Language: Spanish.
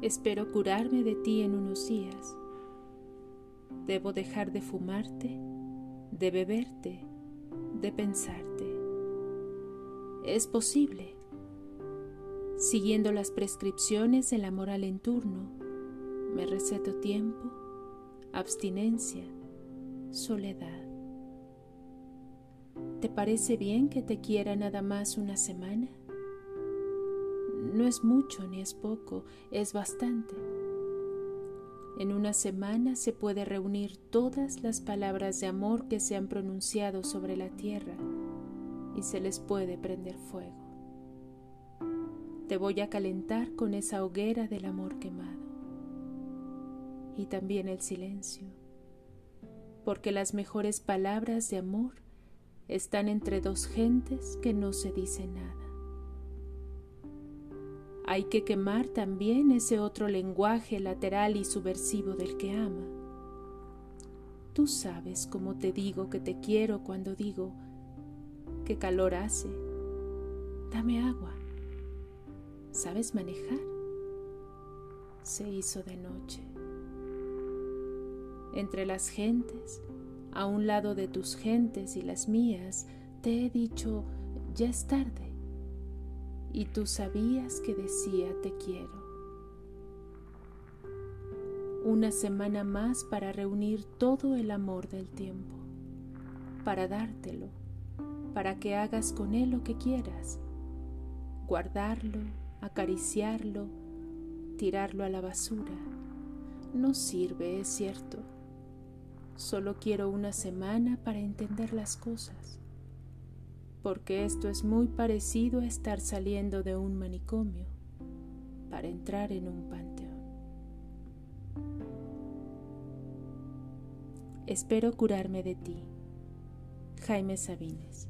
Espero curarme de ti en unos días. Debo dejar de fumarte, de beberte, de pensarte. Es posible. Siguiendo las prescripciones de la moral en turno, me receto tiempo, abstinencia, soledad. ¿Te parece bien que te quiera nada más una semana? No es mucho ni es poco, es bastante. En una semana se puede reunir todas las palabras de amor que se han pronunciado sobre la tierra y se les puede prender fuego. Te voy a calentar con esa hoguera del amor quemado. Y también el silencio, porque las mejores palabras de amor están entre dos gentes que no se dicen nada. Hay que quemar también ese otro lenguaje lateral y subversivo del que ama. Tú sabes cómo te digo que te quiero cuando digo qué calor hace. Dame agua. ¿Sabes manejar? Se hizo de noche. Entre las gentes, a un lado de tus gentes y las mías, te he dicho, ya es tarde y tú sabías que decía te quiero. Una semana más para reunir todo el amor del tiempo, para dártelo, para que hagas con él lo que quieras, guardarlo, acariciarlo, tirarlo a la basura. No sirve, es cierto. Solo quiero una semana para entender las cosas porque esto es muy parecido a estar saliendo de un manicomio para entrar en un panteón. Espero curarme de ti. Jaime Sabines